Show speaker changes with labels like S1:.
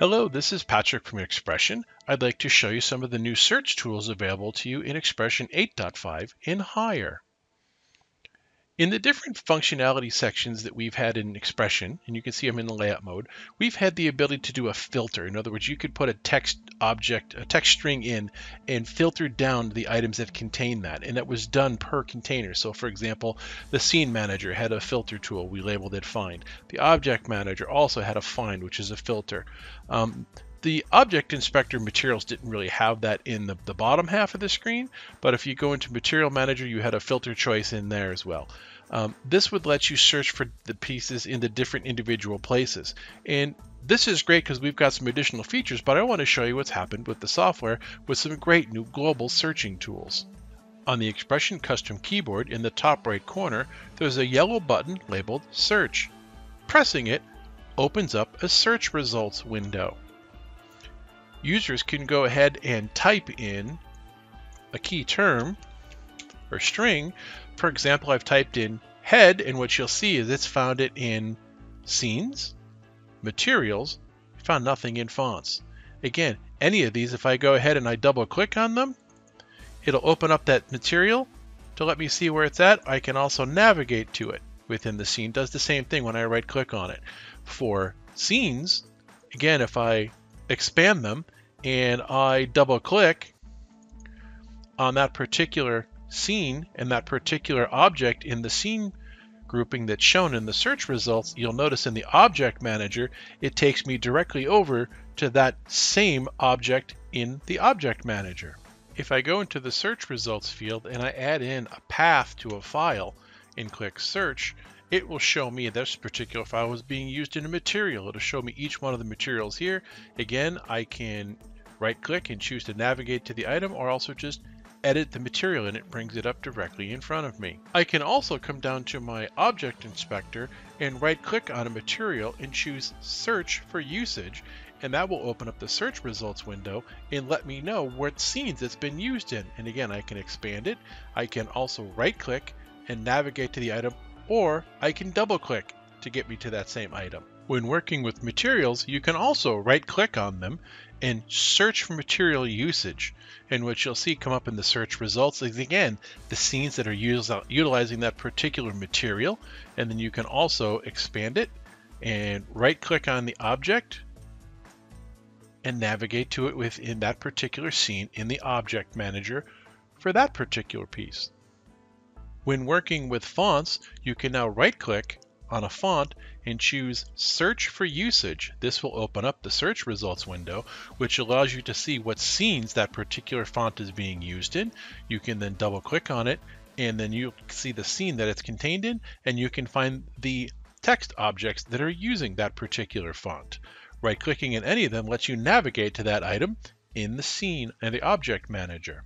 S1: Hello, this is Patrick from XPression. I'd like to show you some of the new search tools available to you in XPression 8.5 and higher. In the different functionality sections that we've had in XPression, and you can see I'm in the layout mode, we've had the ability to do a filter. In other words, you could put a text object, a text string in and filter down the items that contain that. And that was done per container. So for example, the scene manager had a filter tool. We labeled it find. The object manager also had a find, which is a filter. Um, the object inspector materials didn't really have that in the, the bottom half of the screen, but if you go into material manager, you had a filter choice in there as well. Um, this would let you search for the pieces in the different individual places. And this is great because we've got some additional features, but I want to show you what's happened with the software with some great new global searching tools. On the XPression Custom keyboard in the top right corner, there's a yellow button labeled Search. Pressing it opens up a search results window users can go ahead and type in a key term or string. For example, I've typed in head, and what you'll see is it's found it in scenes, materials, found nothing in fonts. Again, any of these, if I go ahead and I double click on them, it'll open up that material to let me see where it's at. I can also navigate to it within the scene. Does the same thing when I right click on it. For scenes, again, if I expand them and I double click on that particular scene and that particular object in the scene grouping that's shown in the search results, you'll notice in the object manager, it takes me directly over to that same object in the object manager. If I go into the search results field and I add in a path to a file and click search, it will show me this particular file was being used in a material. It'll show me each one of the materials here. Again, I can right click and choose to navigate to the item or also just edit the material and it brings it up directly in front of me. I can also come down to my object inspector and right click on a material and choose search for usage and that will open up the search results window and let me know what scenes it's been used in. And again, I can expand it. I can also right click and navigate to the item or I can double click to get me to that same item. When working with materials, you can also right click on them and search for material usage. And what you'll see come up in the search results is again the scenes that are utilizing that particular material. And then you can also expand it and right click on the object and navigate to it within that particular scene in the object manager for that particular piece. When working with fonts, you can now right click on a font and choose Search for Usage. This will open up the search results window, which allows you to see what scenes that particular font is being used in. You can then double click on it and then you see the scene that it's contained in and you can find the text objects that are using that particular font. Right clicking in any of them lets you navigate to that item in the scene and the object manager.